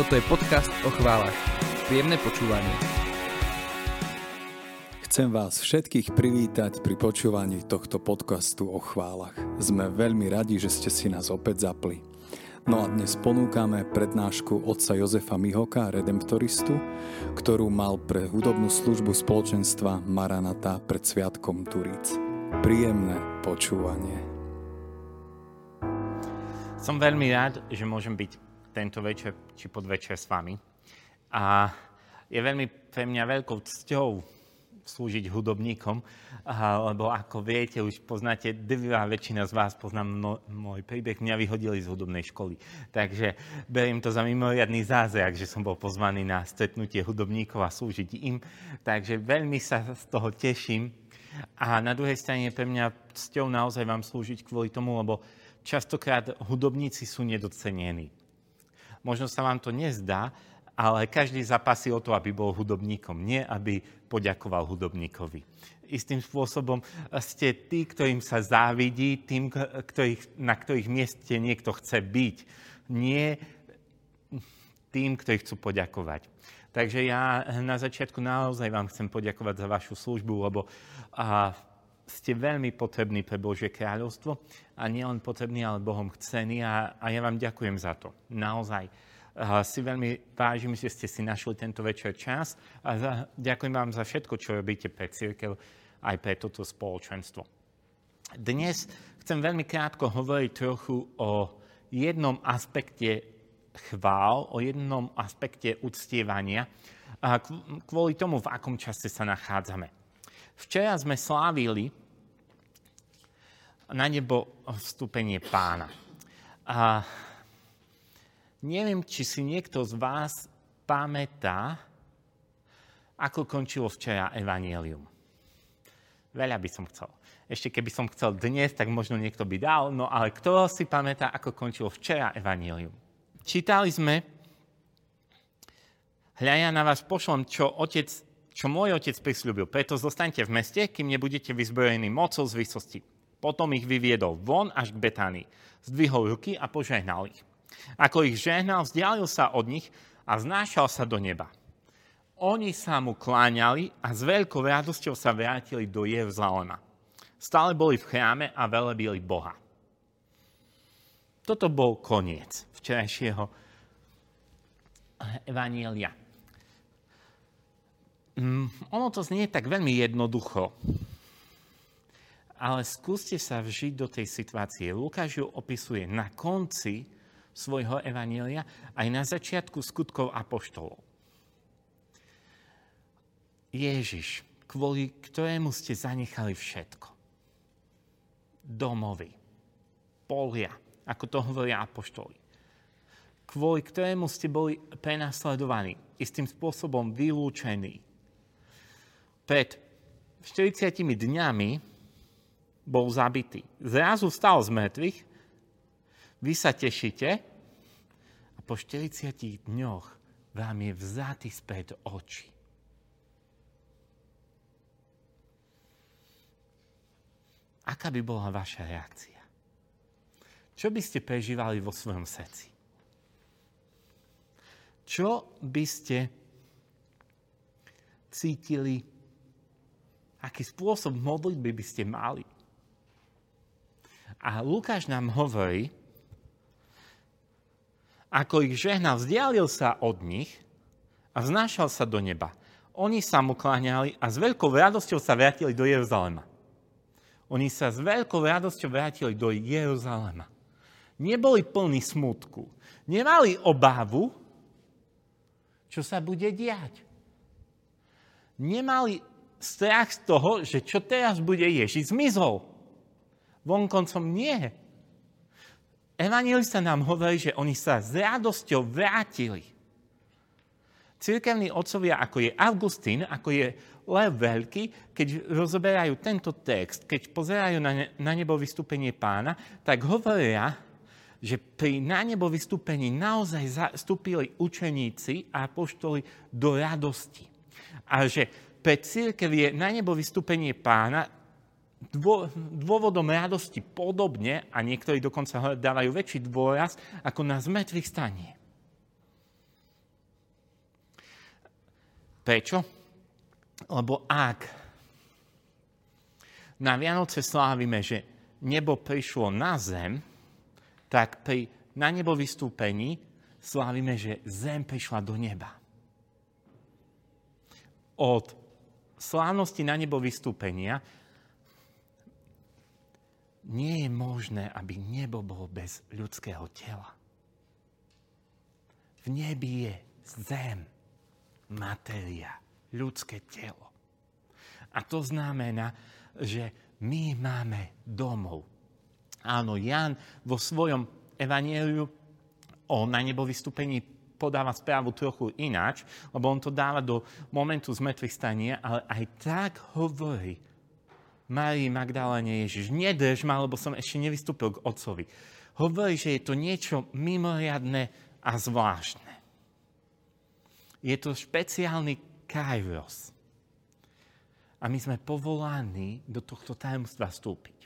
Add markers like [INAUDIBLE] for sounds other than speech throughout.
Toto je podcast o chválach. Príjemné počúvanie. Chcem vás všetkých privítať pri počúvaní tohto podcastu o chválach. Sme veľmi radi, že ste si nás opäť zapli. No a dnes ponúkame prednášku otca Jozefa Mihoka, redemptoristu, ktorú mal pre hudobnú službu spoločenstva Maranata pred Sviatkom Turíc. Príjemné počúvanie. Som veľmi rád, že môžem byť tento večer či podvečer s vami. A je veľmi pre mňa veľkou cťou slúžiť hudobníkom, lebo ako viete, už poznáte, drvá väčšina z vás poznám no, môj príbeh, mňa vyhodili z hudobnej školy. Takže beriem to za mimoriadný zázrak, že som bol pozvaný na stretnutie hudobníkov a slúžiť im. Takže veľmi sa z toho teším. A na druhej strane pre mňa cťou naozaj vám slúžiť kvôli tomu, lebo častokrát hudobníci sú nedocenení. Možno sa vám to nezdá, ale každý zapasí o to, aby bol hudobníkom, nie aby poďakoval hudobníkovi. Istým spôsobom ste tí, ktorým sa závidí, tým, ktorých, na ktorých mieste niekto chce byť, nie tým, ktorí chcú poďakovať. Takže ja na začiatku naozaj vám chcem poďakovať za vašu službu, lebo a, ste veľmi potrební pre Božie kráľovstvo a nielen potrební, ale Bohom chcení a, a ja vám ďakujem za to. Naozaj uh, si veľmi vážim, že ste si našli tento večer čas a za, ďakujem vám za všetko, čo robíte pre církev aj pre toto spoločenstvo. Dnes chcem veľmi krátko hovoriť trochu o jednom aspekte chvál, o jednom aspekte uctievania, kvôli tomu, v akom čase sa nachádzame. Včera sme slávili na nebo vstúpenie pána. A neviem, či si niekto z vás pamätá, ako končilo včera Evangelium. Veľa by som chcel. Ešte keby som chcel dnes, tak možno niekto by dal, no ale kto si pamätá, ako končilo včera Evangelium? Čítali sme, hľa ja na vás pošlom, čo otec čo môj otec prisľúbil. Preto zostaňte v meste, kým nebudete vyzbrojení mocou z výsosti. Potom ich vyviedol von až k Betánii. Zdvihol ruky a požehnal ich. Ako ich žehnal, vzdialil sa od nich a znášal sa do neba. Oni sa mu kláňali a s veľkou radosťou sa vrátili do Jeruzalema. Stále boli v chráme a velebili Boha. Toto bol koniec včerajšieho evanielia. Mm, ono to znie tak veľmi jednoducho, ale skúste sa vžiť do tej situácie. Lukáš ju opisuje na konci svojho evanília aj na začiatku skutkov apoštolov. Ježiš, kvôli ktorému ste zanechali všetko. Domovy, polia, ako to hovoria apoštoli. Kvôli ktorému ste boli prenasledovaní, istým spôsobom vylúčení, pred 40 dňami bol zabitý. Zrazu stal z mŕtvych, vy sa tešíte a po 40 dňoch vám je vzatý späť oči. Aká by bola vaša reakcia? Čo by ste prežívali vo svojom srdci? Čo by ste cítili aký spôsob modlitby by ste mali. A Lukáš nám hovorí, ako ich žehnal, vzdialil sa od nich a vznášal sa do neba. Oni sa mu kláňali a s veľkou radosťou sa vrátili do Jeruzalema. Oni sa s veľkou radosťou vrátili do Jeruzalema. Neboli plní smutku. Nemali obávu, čo sa bude diať. Nemali strach z toho, že čo teraz bude Ježiš, zmizol. Vonkoncom nie. Evangelista nám hovorí, že oni sa s radosťou vrátili. Cirkevní otcovia, ako je Augustín, ako je Lev Veľký, keď rozoberajú tento text, keď pozerajú na, ne, na nebo vystúpenie pána, tak hovoria, že pri na nebo vystúpení naozaj vstúpili učeníci a poštoli do radosti. A že pre církev je na nebo vystúpenie pána dôvodom radosti podobne, a niektorí dokonca dávajú väčší dôraz, ako na zmrtvých stanie. Prečo? Lebo ak na Vianoce slávime, že nebo prišlo na zem, tak pri na nebo vystúpení slávime, že zem prišla do neba. Od slávnosti na nebo vystúpenia nie je možné, aby nebo bolo bez ľudského tela. V nebi je zem, matéria, ľudské telo. A to znamená, že my máme domov. Áno, Jan vo svojom evanieliu o na nebo vystúpení podáva správu trochu ináč, lebo on to dáva do momentu zmrtvých stania, ale aj tak hovorí Marii Magdaléne Ježiš, nedrž ma, lebo som ešte nevystúpil k otcovi. Hovorí, že je to niečo mimoriadne a zvláštne. Je to špeciálny kairos. A my sme povolaní do tohto tajomstva vstúpiť.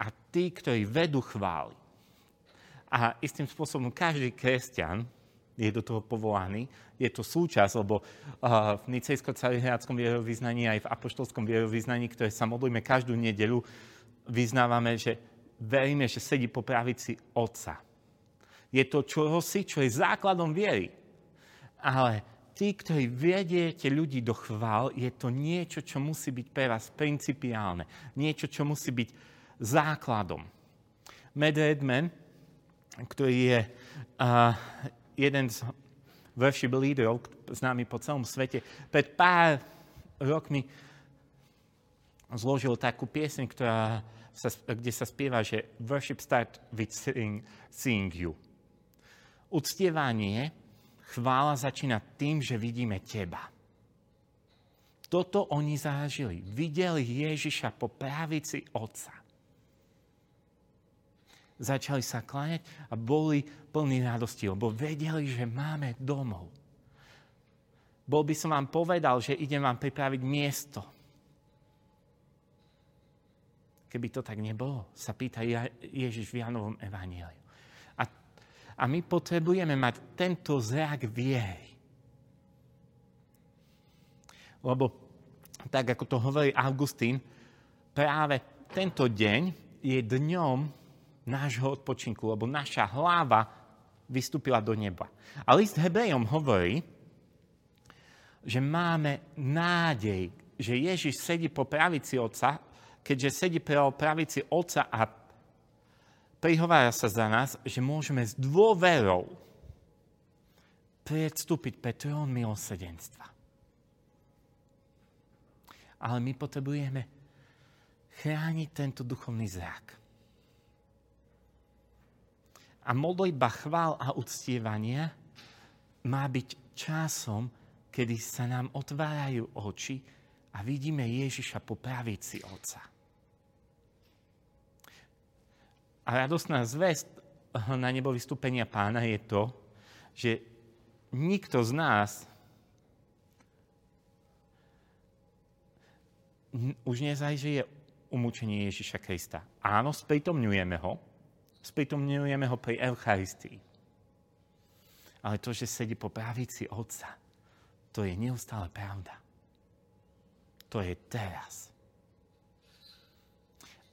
A tí, ktorí vedú chváli, a istým spôsobom každý kresťan je do toho povolaný. Je to súčasť, lebo v nicejsko-carihátskom vierovýznaní aj v apoštolskom vierovýznaní, ktoré sa modlíme každú nedelu, vyznávame, že veríme, že sedí po pravici Otca. Je to čohosi, čo je základom viery. Ale tí, ktorí vediete ľudí do chvál, je to niečo, čo musí byť pre vás principiálne. Niečo, čo musí byť základom. Med Redman, ktorý je uh, jeden z worship leaderov, známy po celom svete, pred pár rokmi zložil takú pieseň, ktorá sa, kde sa spieva, že worship start with seeing, seeing you. Uctievanie, chvála začína tým, že vidíme teba. Toto oni zažili. Videli Ježiša po pravici Otca začali sa kláňať a boli plní radosti, lebo vedeli, že máme domov. Bol by som vám povedal, že idem vám pripraviť miesto. Keby to tak nebolo, sa pýta Ježiš v Janovom evaníliu. A, a my potrebujeme mať tento zrak viery. Lebo, tak ako to hovorí Augustín, práve tento deň je dňom, nášho odpočinku, lebo naša hlava vystúpila do neba. A list Hebrejom hovorí, že máme nádej, že Ježiš sedí po pravici Otca, keďže sedí po pravici Otca a prihovára sa za nás, že môžeme s dôverou predstúpiť pre trón milosedenstva. Ale my potrebujeme chrániť tento duchovný zrak. A modlitba chvál a uctievania má byť časom, kedy sa nám otvárajú oči a vidíme Ježiša po pravici Otca. A radostná zväzť na nebo vystúpenia pána je to, že nikto z nás už nezažije umúčenie Ježiša Krista. Áno, sprítomňujeme ho, Sprítomňujeme ho pri Eucharistii. Ale to, že sedí po pravici Otca, to je neustále pravda. To je teraz.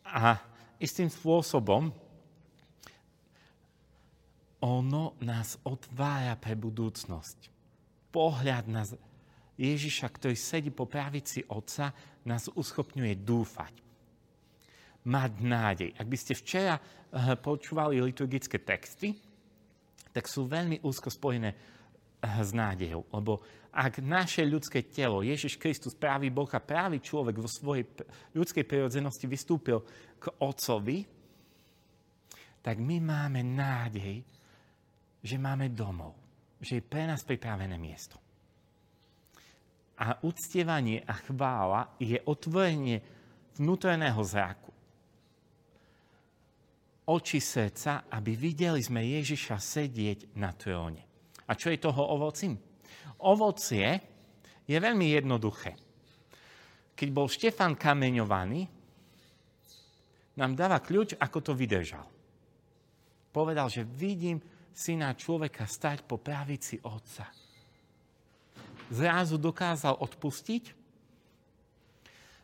A istým spôsobom ono nás otvára pre budúcnosť. Pohľad na Ježiša, ktorý sedí po pravici Otca, nás uschopňuje dúfať mať nádej. Ak by ste včera eh, počúvali liturgické texty, tak sú veľmi úzko spojené eh, s nádejou. Lebo ak naše ľudské telo, Ježiš Kristus, pravý Boh a pravý človek vo svojej ľudskej prirodzenosti vystúpil k Otcovi, tak my máme nádej, že máme domov, že je pre nás pripravené miesto. A uctievanie a chvála je otvorenie vnútorného zraku oči srdca, aby videli sme Ježiša sedieť na tróne. A čo je toho ovocím? Ovocie je veľmi jednoduché. Keď bol Štefan kameňovaný, nám dáva kľúč, ako to vydržal. Povedal, že vidím syna človeka stať po pravici otca. zrazu dokázal odpustiť,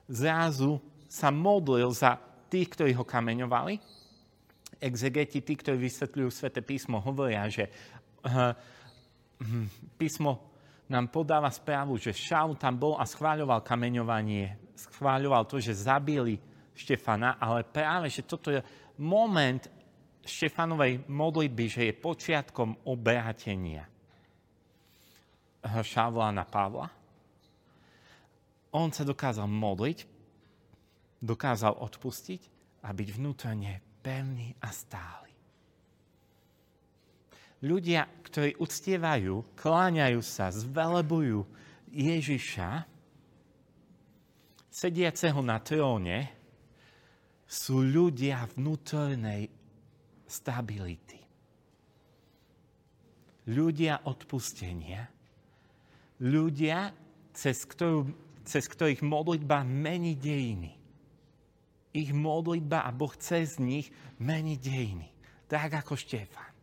zrazu sa modlil za tých, ktorí ho kameňovali. Exegeti, tí, ktorí vysvetľujú Svete písmo, hovoria, že uh, písmo nám podáva správu, že Šaul tam bol a schváľoval kameňovanie, schváľoval to, že zabili Štefana, ale práve, že toto je moment Štefanovej modlitby, že je počiatkom obrátenia Šavla na Pavla. On sa dokázal modliť, dokázal odpustiť a byť vnútorne pevný a stály. Ľudia, ktorí uctievajú, kláňajú sa, zvelebujú Ježiša, sediaceho na tróne, sú ľudia vnútornej stability. Ľudia odpustenia. Ľudia, cez, ktorú, cez ktorých modlitba mení dejiny. Ich modlitba a Boh cez nich mení dejiny. Tak ako Štefan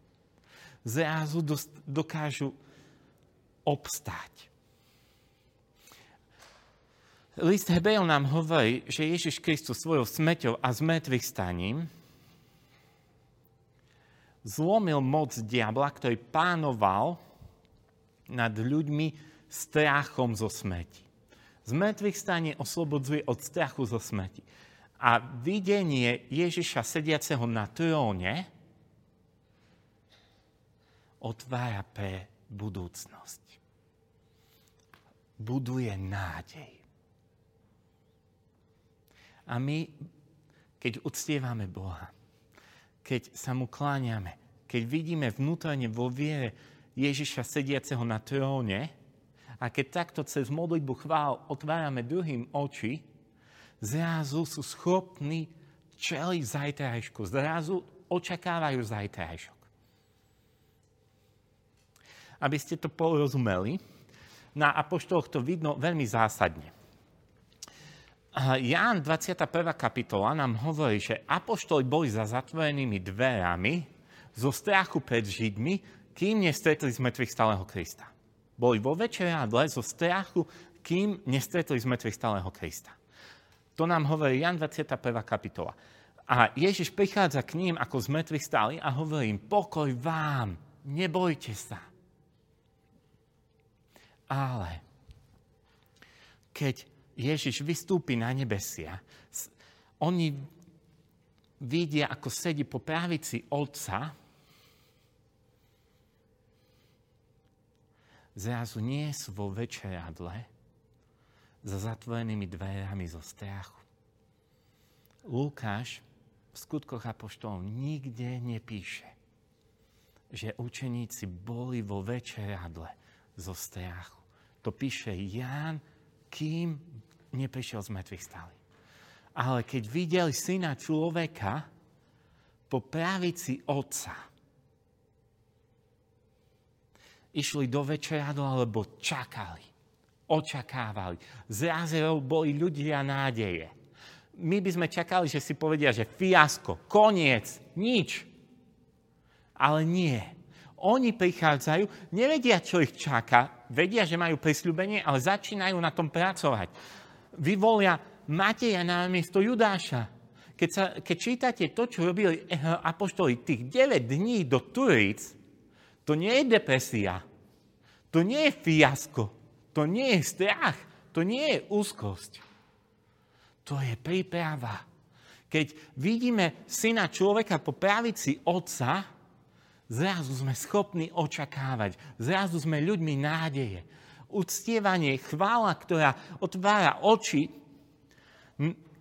zrazu dokážu obstáť. List Hebejov nám hovorí, že Ježiš Kristus svojou smeťou a zmrtvých staním zlomil moc diabla, ktorý pánoval nad ľuďmi strachom zo smeti. Zmrtvých stanie oslobodzuje od strachu zo smeti. A videnie Ježiša sediaceho na tróne otvára pre budúcnosť. Buduje nádej. A my, keď uctievame Boha, keď sa mu kláňame, keď vidíme vnútorne vo viere Ježiša sediaceho na tróne a keď takto cez modlitbu chvál otvárame druhým oči, zrazu sú schopní čeliť zajtrajšku, zrazu očakávajú zajtrajšok aby ste to porozumeli. Na apoštoloch to vidno veľmi zásadne. Ján 21. kapitola nám hovorí, že apoštoli boli za zatvorenými dverami zo strachu pred Židmi, kým nestretli z mŕtvych stáleho Krista. Boli vo večerádle zo strachu, kým nestretli z mŕtvych stáleho Krista. To nám hovorí Jan 21. kapitola. A Ježiš prichádza k ním ako z mŕtvych stály a hovorí im, pokoj vám, nebojte sa. Ale keď Ježiš vystúpi na nebesia, oni vidia, ako sedí po pravici Otca, zrazu nie sú vo večeradle za zatvorenými dverami zo strachu. Lukáš v skutkoch apoštolov nikde nepíše, že učeníci boli vo večeradle zo strachu. To píše Ján, kým neprišiel z mŕtvych stály. Ale keď videli syna človeka po pravici otca, išli do večeradla, alebo čakali, očakávali. Zrazu boli ľudia nádeje. My by sme čakali, že si povedia, že fiasko, koniec, nič. Ale nie. Oni prichádzajú, nevedia, čo ich čaká, vedia, že majú prisľúbenie, ale začínajú na tom pracovať. Vyvolia Mateja na miesto Judáša. Keď, sa, keď čítate to, čo robili eh, apoštoli tých 9 dní do Turíc, to nie je depresia, to nie je fiasko, to nie je strach, to nie je úzkosť. To je príprava. Keď vidíme syna človeka po pravici otca, Zrazu sme schopní očakávať. Zrazu sme ľuďmi nádeje. Uctievanie, chvála, ktorá otvára oči,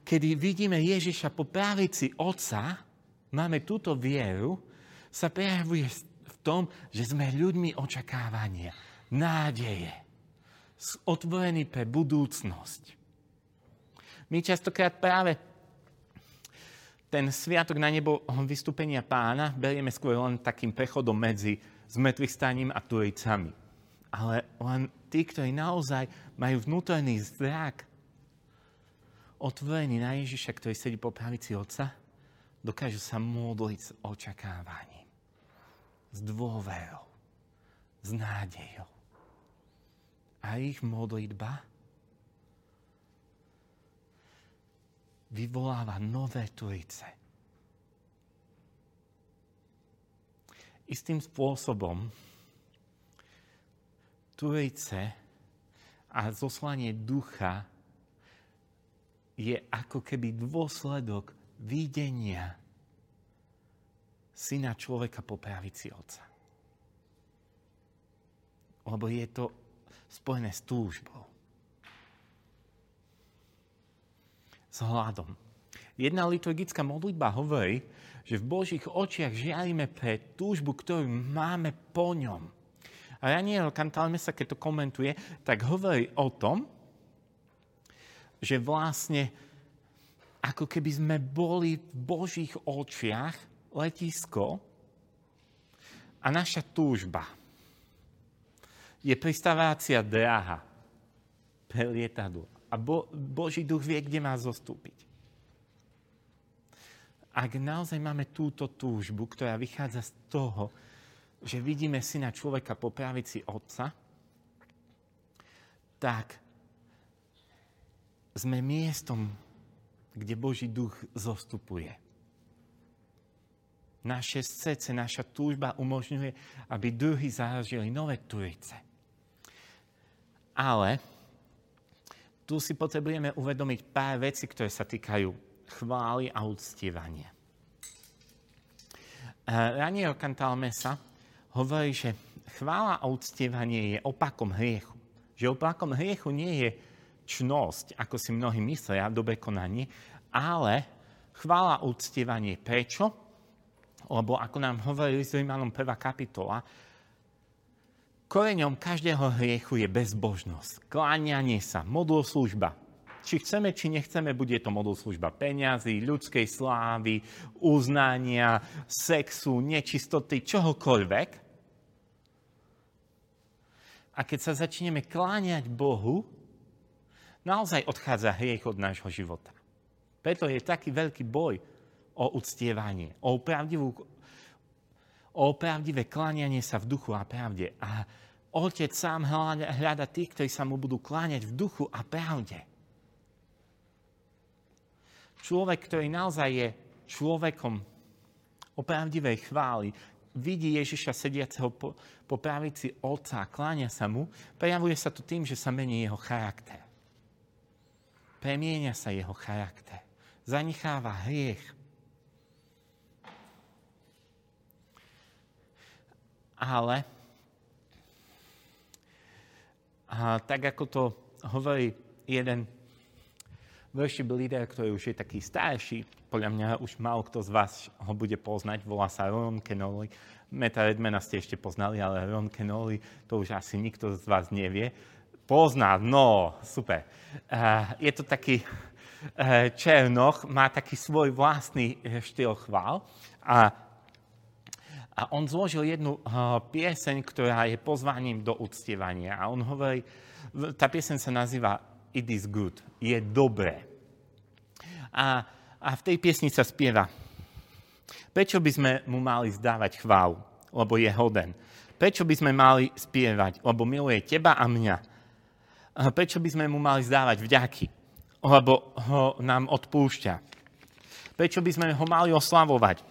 kedy vidíme Ježiša po pravici Otca, máme túto vieru, sa prejavuje v tom, že sme ľuďmi očakávania, nádeje, otvorení pre budúcnosť. My častokrát práve ten sviatok na nebo vystúpenia pána berieme skôr len takým prechodom medzi zmrtvých staním a turicami. Ale len tí, ktorí naozaj majú vnútorný zrak, otvorený na Ježiša, ktorý sedí po pravici Otca, dokážu sa modliť s očakávaním, s dôverou, s nádejou. A ich modlitba vyvoláva nové turice. Istým spôsobom turice a zoslanie ducha je ako keby dôsledok videnia syna človeka po pravici otca. Lebo je to spojené s túžbou. S hľadom. Jedna liturgická modlitba hovorí, že v Božích očiach žiarime pre túžbu, ktorú máme po ňom. A Raniel Cantalmesa, keď to komentuje, tak hovorí o tom, že vlastne ako keby sme boli v Božích očiach letisko a naša túžba je pristávacia dráha pre lietadlo. A Bo, Boží duch vie, kde má zostúpiť. Ak naozaj máme túto túžbu, ktorá vychádza z toho, že vidíme syna človeka po pravici otca, tak sme miestom, kde Boží duch zostupuje. Naše srdce, naša túžba umožňuje, aby druhy zažili nové turice. Ale tu si potrebujeme uvedomiť pár vecí, ktoré sa týkajú chvály a uctievania. Raniero Cantalmesa hovorí, že chvála a uctievanie je opakom hriechu. Že opakom hriechu nie je čnosť, ako si mnohí myslia, dobre konanie, ale chvála a uctievanie. Prečo? Lebo ako nám hovorí s Rímanom 1. kapitola, koreňom každého hriechu je bezbožnosť, kláňanie sa, služba. Či chceme, či nechceme, bude to služba peňazí, ľudskej slávy, uznania, sexu, nečistoty, čohokoľvek. A keď sa začneme kláňať Bohu, naozaj odchádza hriech od nášho života. Preto je taký veľký boj o uctievanie, o, pravdivú, o pravdivé kláňanie sa v duchu a pravde. A Otec sám hľada tých, ktorí sa mu budú kláňať v duchu a pravde. Človek, ktorý naozaj je človekom opravdivej chvály, vidí Ježiša sediaceho po, po pravici Otca a kláňa sa mu, prejavuje sa to tým, že sa mení jeho charakter. Premienia sa jeho charakter. Zanecháva hriech. Ale a tak ako to hovorí jeden worship leader, ktorý už je taký starší, podľa mňa už málo kto z vás ho bude poznať, volá sa Ron Kenoli. Meta Redmana ste ešte poznali, ale Ron Kenoli, to už asi nikto z vás nevie. Pozná, no, super. Uh, je to taký uh, černoch, má taký svoj vlastný eh, štýl chvál a, a on zložil jednu uh, pieseň, ktorá je pozvaním do uctievania. A on hovorí, tá pieseň sa nazýva It is good, je dobré. A, a v tej piesni sa spieva, prečo by sme mu mali zdávať chválu, lebo je hoden. Prečo by sme mali spievať, lebo miluje teba a mňa prečo by sme mu mali zdávať vďaky, lebo ho nám odpúšťa. Prečo by sme ho mali oslavovať,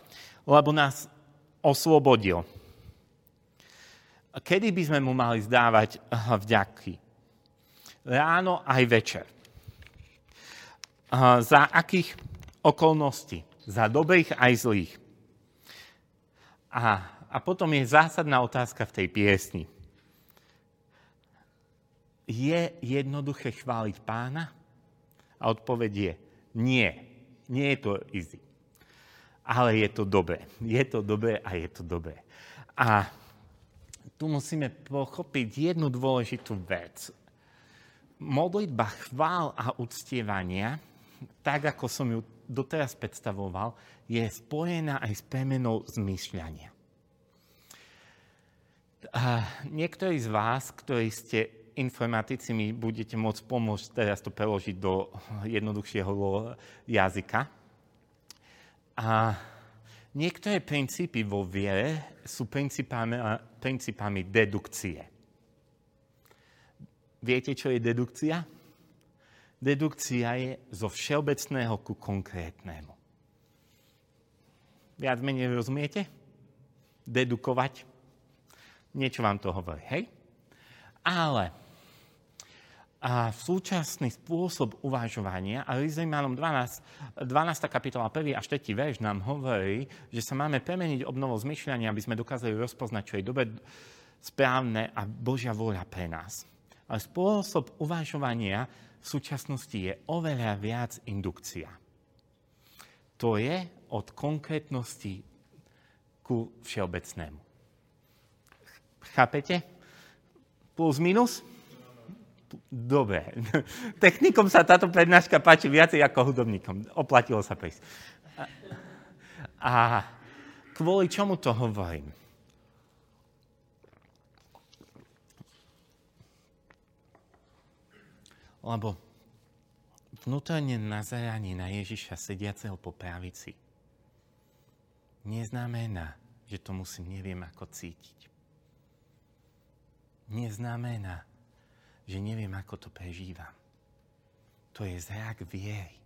lebo nás oslobodil. Kedy by sme mu mali zdávať vďaky? Ráno aj večer. Za akých okolností? Za dobrých aj zlých. A, a potom je zásadná otázka v tej piesni je jednoduché chváliť pána? A odpoveď je nie. Nie je to easy. Ale je to dobré. Je to dobré a je to dobré. A tu musíme pochopiť jednu dôležitú vec. Modlitba chvál a uctievania, tak ako som ju doteraz predstavoval, je spojená aj s premenou zmyšľania. A niektorí z vás, ktorí ste informatici mi budete môcť pomôcť teraz to preložiť do jednoduchšieho jazyka. A niektoré princípy vo viere sú princípami, princípami dedukcie. Viete, čo je dedukcia? Dedukcia je zo všeobecného ku konkrétnemu. Viac menej rozumiete? Dedukovať. Niečo vám to hovorí, hej? Ale a súčasný spôsob uvažovania, a Rizejmanom 12, 12. kapitola 1. a 4. verš nám hovorí, že sa máme premeniť obnovou zmyšľania, aby sme dokázali rozpoznať, čo je dobre, správne a Božia vôľa pre nás. Ale spôsob uvažovania v súčasnosti je oveľa viac indukcia. To je od konkrétnosti ku všeobecnému. Chápete? Plus minus? Dobre. [LAUGHS] Technikom sa táto prednáška páči viacej ako hudobníkom. Oplatilo sa prísť. A kvôli čomu to hovorím? Lebo vnútorne nazeranie na Ježiša sediaceho po pravici neznamená, že to musím neviem ako cítiť. Neznamená, že neviem, ako to prežívam. To je zrak viery.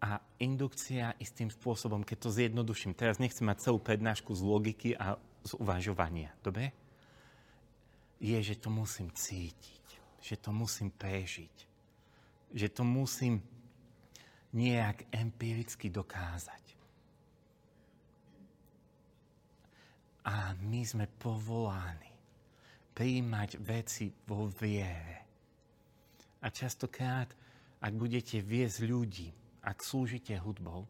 A indukcia istým spôsobom, keď to zjednoduším, teraz nechcem mať celú prednášku z logiky a z uvažovania, dobre? Je, že to musím cítiť, že to musím prežiť, že to musím nejak empiricky dokázať. A my sme povoláni príjmať veci vo viere. A častokrát, ak budete viesť ľudí, ak slúžite hudbou,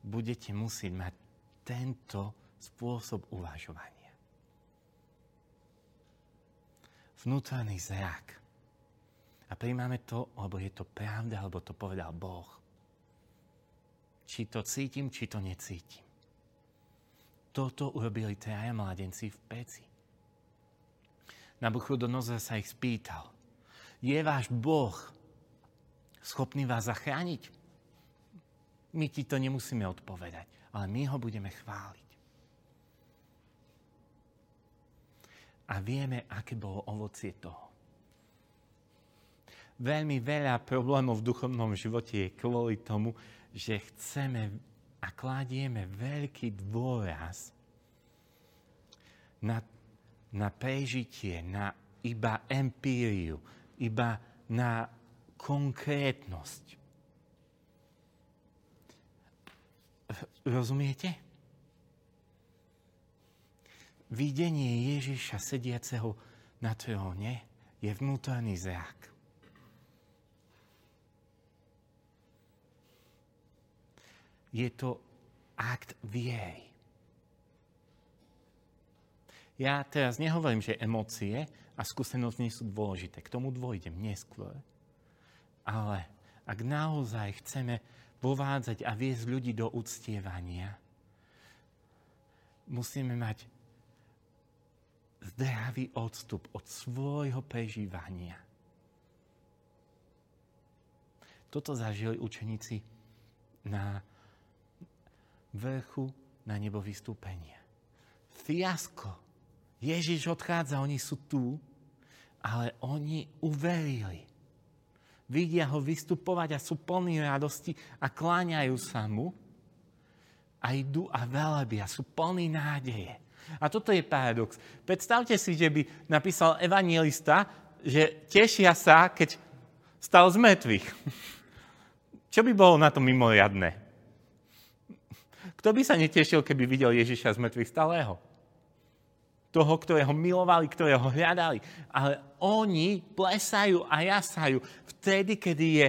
budete musieť mať tento spôsob uvažovania. Vnútorný zrak. A príjmame to, lebo je to pravda, alebo to povedal Boh. Či to cítim, či to necítim. Toto urobili traja mladenci v peci. Nabuchodonozor sa ich spýtal. Je váš Boh schopný vás zachrániť? My ti to nemusíme odpovedať, ale my ho budeme chváliť. A vieme, aké bolo ovocie toho. Veľmi veľa problémov v duchovnom živote je kvôli tomu, že chceme a kladieme veľký dôraz na na prežitie, na iba empíriu, iba na konkrétnosť. Rozumiete? Videnie Ježiša sediaceho na tróne je vnútorný zrak. Je to akt viery. Ja teraz nehovorím, že emócie a skúsenosť nie sú dôležité. K tomu dôjdem neskôr. Ale ak naozaj chceme povádzať a viesť ľudí do uctievania, musíme mať zdravý odstup od svojho prežívania. Toto zažili učeníci na vrchu na nebo vystúpenia. Fiasko Ježiš odchádza, oni sú tu, ale oni uverili. Vidia ho vystupovať a sú plní radosti a kláňajú sa mu a idú a velebia, sú plní nádeje. A toto je paradox. Predstavte si, že by napísal evangelista, že tešia sa, keď stal z mŕtvych. [LAUGHS] Čo by bolo na to mimoriadné? Kto by sa netešil, keby videl Ježiša z mŕtvych stalého? Toho, ktorého milovali, ktorého hľadali. Ale oni plesajú a jasajú vtedy, kedy je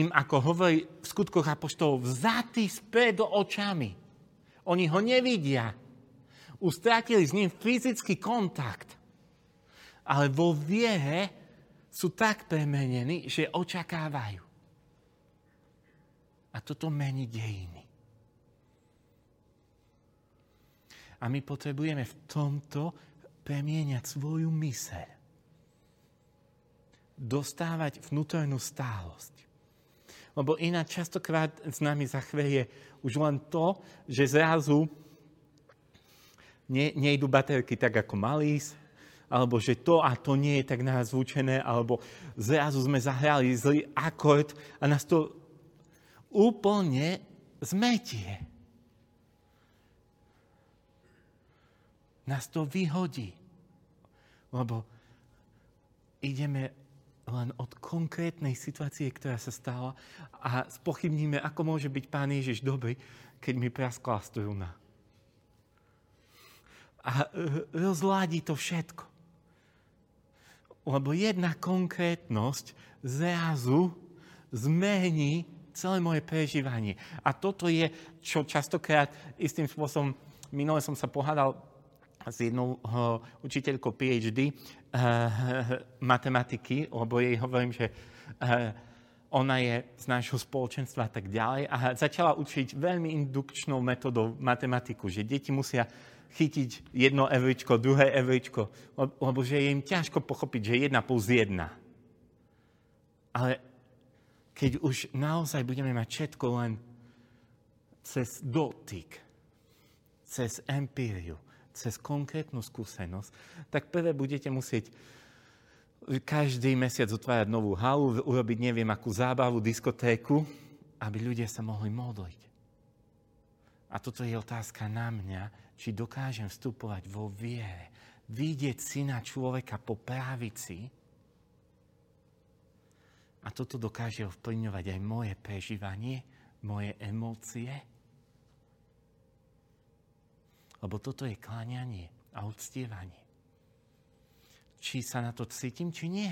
im, ako hovorí v skutkoch apoštolov, vzatý späť do očami. Oni ho nevidia. Ustratili s ním fyzický kontakt. Ale vo viere sú tak premenení, že očakávajú. A toto mení dejiny. A my potrebujeme v tomto premieňať svoju myseľ. Dostávať vnútornú stálosť. Lebo ináč častokrát s nami zachveje už len to, že zrazu ne, nejdu baterky tak, ako mali ísť, alebo že to a to nie je tak nazvučené, alebo zrazu sme zahrali zlý akord a nás to úplne zmetie. Nás to vyhodí. Lebo ideme len od konkrétnej situácie, ktorá sa stala a spochybníme, ako môže byť Pán Ježiš dobrý, keď mi praskla struna. A rozladí to všetko. Lebo jedna konkrétnosť zrazu zmení celé moje prežívanie. A toto je, čo častokrát istým spôsobom, minule som sa pohádal s jednou uh, učiteľkou PhD uh, [LAUGHS] matematiky, lebo jej hovorím, že uh, ona je z nášho spoločenstva a tak ďalej a začala učiť veľmi indukčnou metodou matematiku, že deti musia chytiť jedno evričko, druhé evričko, lebo že je im ťažko pochopiť, že jedna plus jedna. Ale keď už naozaj budeme mať všetko len cez dotyk, cez empíriu, cez konkrétnu skúsenosť, tak prvé budete musieť každý mesiac otvárať novú halu, urobiť neviem akú zábavu, diskotéku, aby ľudia sa mohli modliť. A toto je otázka na mňa, či dokážem vstupovať vo viere, vidieť syna človeka po právici a toto dokáže ovplyvňovať aj moje prežívanie, moje emócie, lebo toto je kláňanie a uctievanie. Či sa na to cítim, či nie.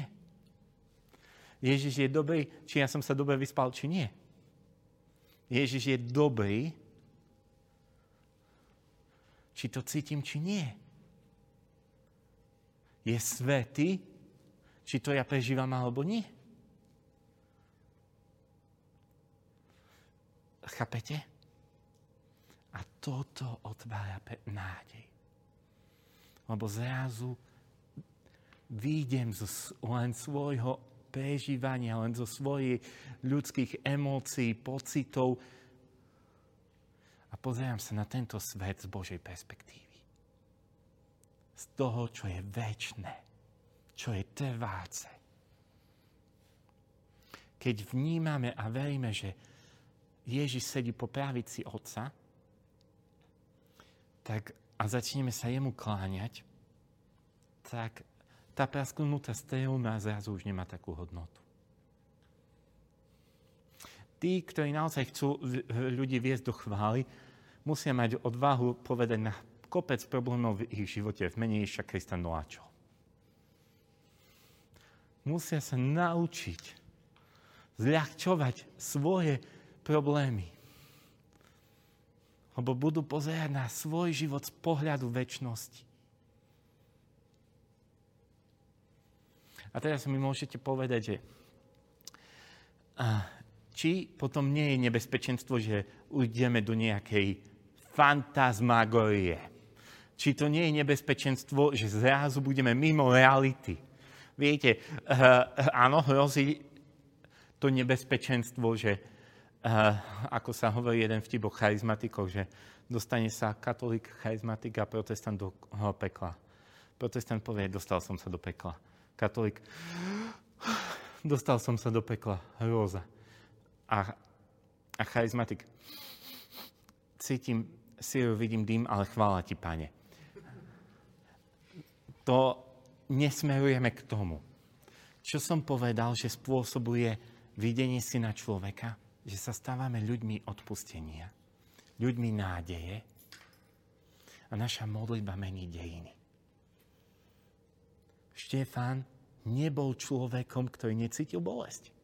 Ježiš je dobrý, či ja som sa dobre vyspal, či nie. Ježiš je dobrý, či to cítim, či nie. Je svetý, či to ja prežívam alebo nie. Chápete? Toto otvára nádej. Lebo zrazu výjdem zo len svojho prežívania, len zo svojich ľudských emócií, pocitov a pozerám sa na tento svet z Božej perspektívy. Z toho, čo je väčné, čo je trváce. Keď vnímame a veríme, že Ježiš sedí po pravici Otca, tak a začneme sa jemu kláňať, tak tá prasknutá strelná zrazu už nemá takú hodnotu. Tí, ktorí naozaj chcú ľudí viesť do chvály, musia mať odvahu povedať na kopec problémov v ich živote v mene Ježiša Krista Noáčov. Musia sa naučiť zľahčovať svoje problémy lebo budú pozerať na svoj život z pohľadu väčšnosti. A teraz mi môžete povedať, že či potom nie je nebezpečenstvo, že ujdeme do nejakej fantasmagorie. Či to nie je nebezpečenstvo, že zrazu budeme mimo reality. Viete, áno, hrozí to nebezpečenstvo, že ako sa hovorí jeden vtip o charizmatikoch, že dostane sa katolík, charizmatik a protestant do pekla. Protestant povie, dostal som sa do pekla. Katolík, dostal som sa do pekla. Hrôza. A, a charizmatik, cítim síru, vidím dým, ale chvála ti, pane. To nesmerujeme k tomu. Čo som povedal, že spôsobuje videnie si na človeka? Že sa stávame ľuďmi odpustenia, ľuďmi nádeje a naša modlitba mení dejiny. Štefán nebol človekom, ktorý necítil bolesť.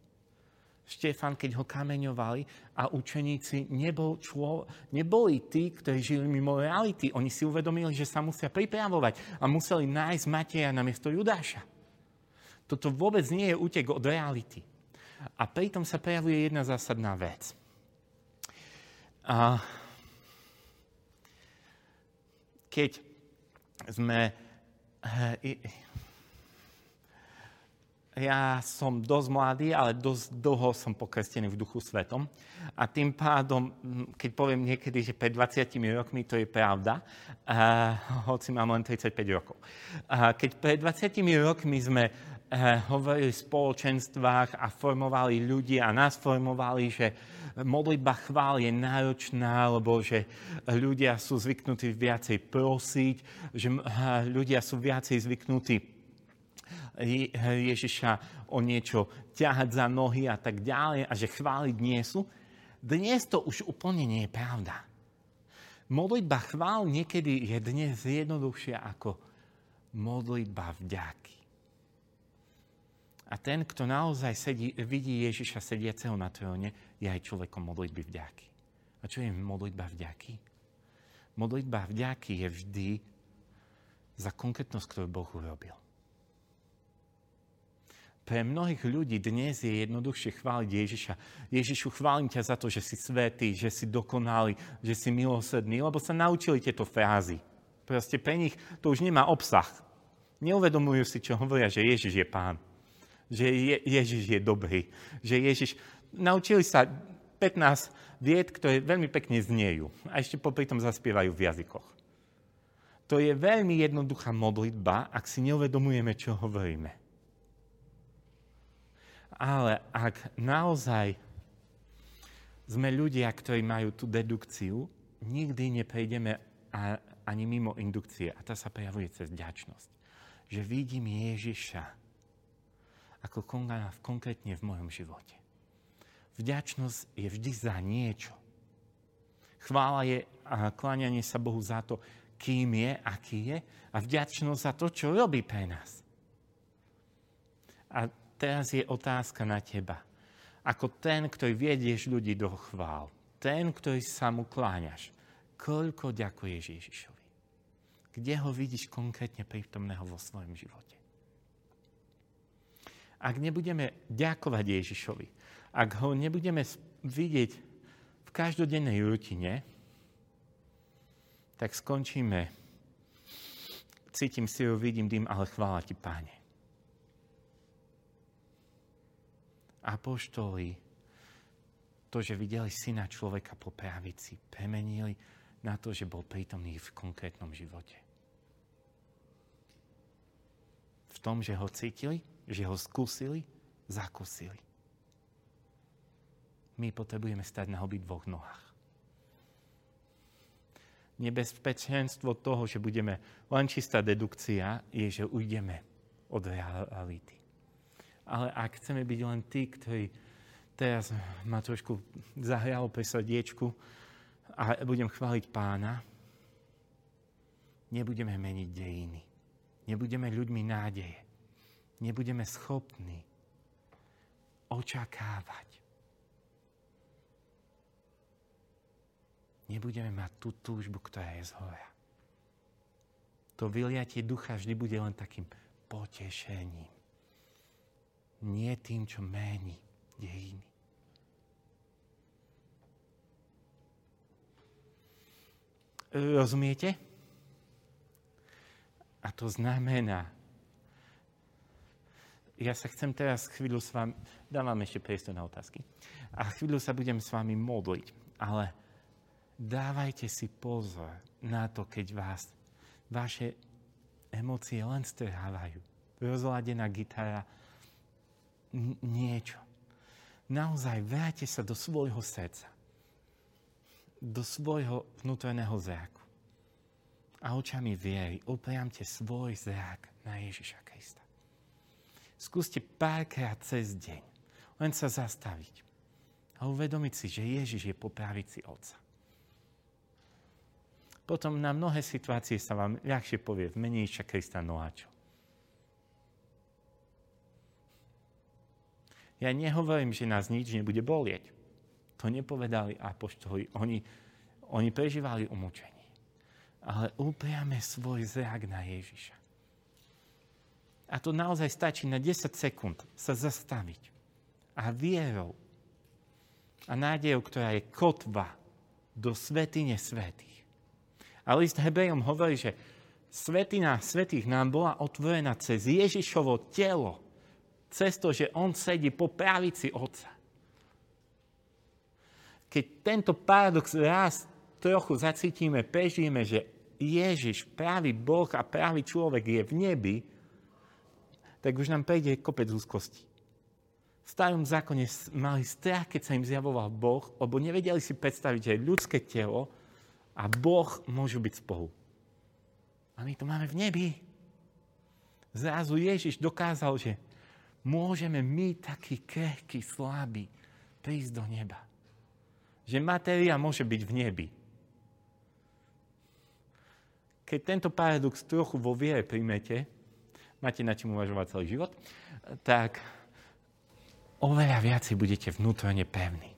Štefán, keď ho kameňovali a učeníci nebol člo, neboli tí, ktorí žili mimo reality. Oni si uvedomili, že sa musia pripravovať a museli nájsť Mateja na miesto Judáša. Toto vôbec nie je útek od reality. A pritom sa prejavuje jedna zásadná vec. A keď sme... ja som dosť mladý, ale dosť dlho som pokrstený v duchu svetom. A tým pádom, keď poviem niekedy, že pred 20 rokmi, to je pravda, uh, hoci mám len 35 rokov. Uh, keď pred 20 rokmi sme uh, hovorili v spoločenstvách a formovali ľudí a nás formovali, že modlitba chvál je náročná, lebo že ľudia sú zvyknutí viacej prosiť, že ľudia sú viacej zvyknutí Ježiša o niečo ťahať za nohy a tak ďalej a že chváliť nie sú. Dnes to už úplne nie je pravda. Modlitba chvál niekedy je dnes jednoduchšia ako modlitba vďaky. A ten, kto naozaj sedí, vidí Ježiša sediaceho na tróne, je aj človekom modlitby vďaky. A čo je modlitba vďaky? Modlitba vďaky je vždy za konkrétnosť, ktorú Boh urobil. Pre mnohých ľudí dnes je jednoduchšie chváliť Ježiša. Ježišu, chválim ťa za to, že si svetý, že si dokonalý, že si milosrdný, lebo sa naučili tieto frázy. Proste pre nich to už nemá obsah. Neuvedomujú si, čo hovoria, že Ježiš je pán. Že je, Ježiš je dobrý. Že Ježiš... Naučili sa 15 vied, ktoré veľmi pekne zniejú. A ešte popri tom zaspievajú v jazykoch. To je veľmi jednoduchá modlitba, ak si neuvedomujeme, čo hovoríme. Ale ak naozaj sme ľudia, ktorí majú tú dedukciu, nikdy neprejdeme ani mimo indukcie. A tá sa prejavuje cez vďačnosť. Že vidím Ježiša ako koná konkrétne v mojom živote. Vďačnosť je vždy za niečo. Chvála je a kláňanie sa Bohu za to, kým je, aký je a vďačnosť za to, čo robí pre nás. A teraz je otázka na teba. Ako ten, ktorý viedieš ľudí do chvál, ten, ktorý sa mu kláňaš, koľko ďakuješ Ježišovi? Kde ho vidíš konkrétne prítomného vo svojom živote? Ak nebudeme ďakovať Ježišovi, ak ho nebudeme vidieť v každodennej rutine, tak skončíme. Cítim si ho, vidím dým, ale chvála ti, páne. apoštoli to, že videli syna človeka po pravici, premenili na to, že bol prítomný v konkrétnom živote. V tom, že ho cítili, že ho skúsili, zakúsili. My potrebujeme stať na obi dvoch nohách. Nebezpečenstvo toho, že budeme len čistá dedukcia, je, že ujdeme od reality. Ale ak chceme byť len tí, ktorí teraz ma trošku zahralo pre srdiečku a budem chváliť pána, nebudeme meniť dejiny. Nebudeme ľuďmi nádeje. Nebudeme schopní očakávať. Nebudeme mať tú túžbu, ktorá je z hora. To vyliatie ducha vždy bude len takým potešením nie tým, čo mení dejiny. Rozumiete? A to znamená, ja sa chcem teraz chvíľu s vami, dávam ešte priestor na otázky, a chvíľu sa budem s vami modliť, ale dávajte si pozor na to, keď vás vaše emócie len strhávajú. Rozladená gitara niečo. Naozaj vráte sa do svojho srdca. Do svojho vnútorného zraku. A očami viery upriamte svoj zrak na Ježiša Krista. Skúste párkrát cez deň len sa zastaviť a uvedomiť si, že Ježiš je po pravici Otca. Potom na mnohé situácie sa vám ľahšie povie v mene Ježiša Krista Noáčo. Ja nehovorím, že nás nič nebude bolieť. To nepovedali apoštoli. Oni, oni prežívali umúčenie. Ale upriame svoj zrak na Ježiša. A to naozaj stačí na 10 sekúnd sa zastaviť. A vierou a nádejou, ktorá je kotva do svetine svetých. A list Hebrejom hovorí, že svetina svetých nám bola otvorená cez Ježišovo telo, cez to, že on sedí po pravici Otca. Keď tento paradox raz trochu zacítime, prežijeme, že Ježiš, pravý Boh a pravý človek je v nebi, tak už nám prejde kopec úzkosti. V starom zákone mali strach, keď sa im zjavoval Boh, lebo nevedeli si predstaviť, že ľudské telo a Boh môžu byť spolu. A my to máme v nebi. Zrazu Ježiš dokázal, že môžeme my, takí krehkí, slabí, prísť do neba. Že matéria môže byť v nebi. Keď tento paradox trochu vo viere príjmete, máte na čím uvažovať celý život, tak oveľa viac budete vnútorne pevní.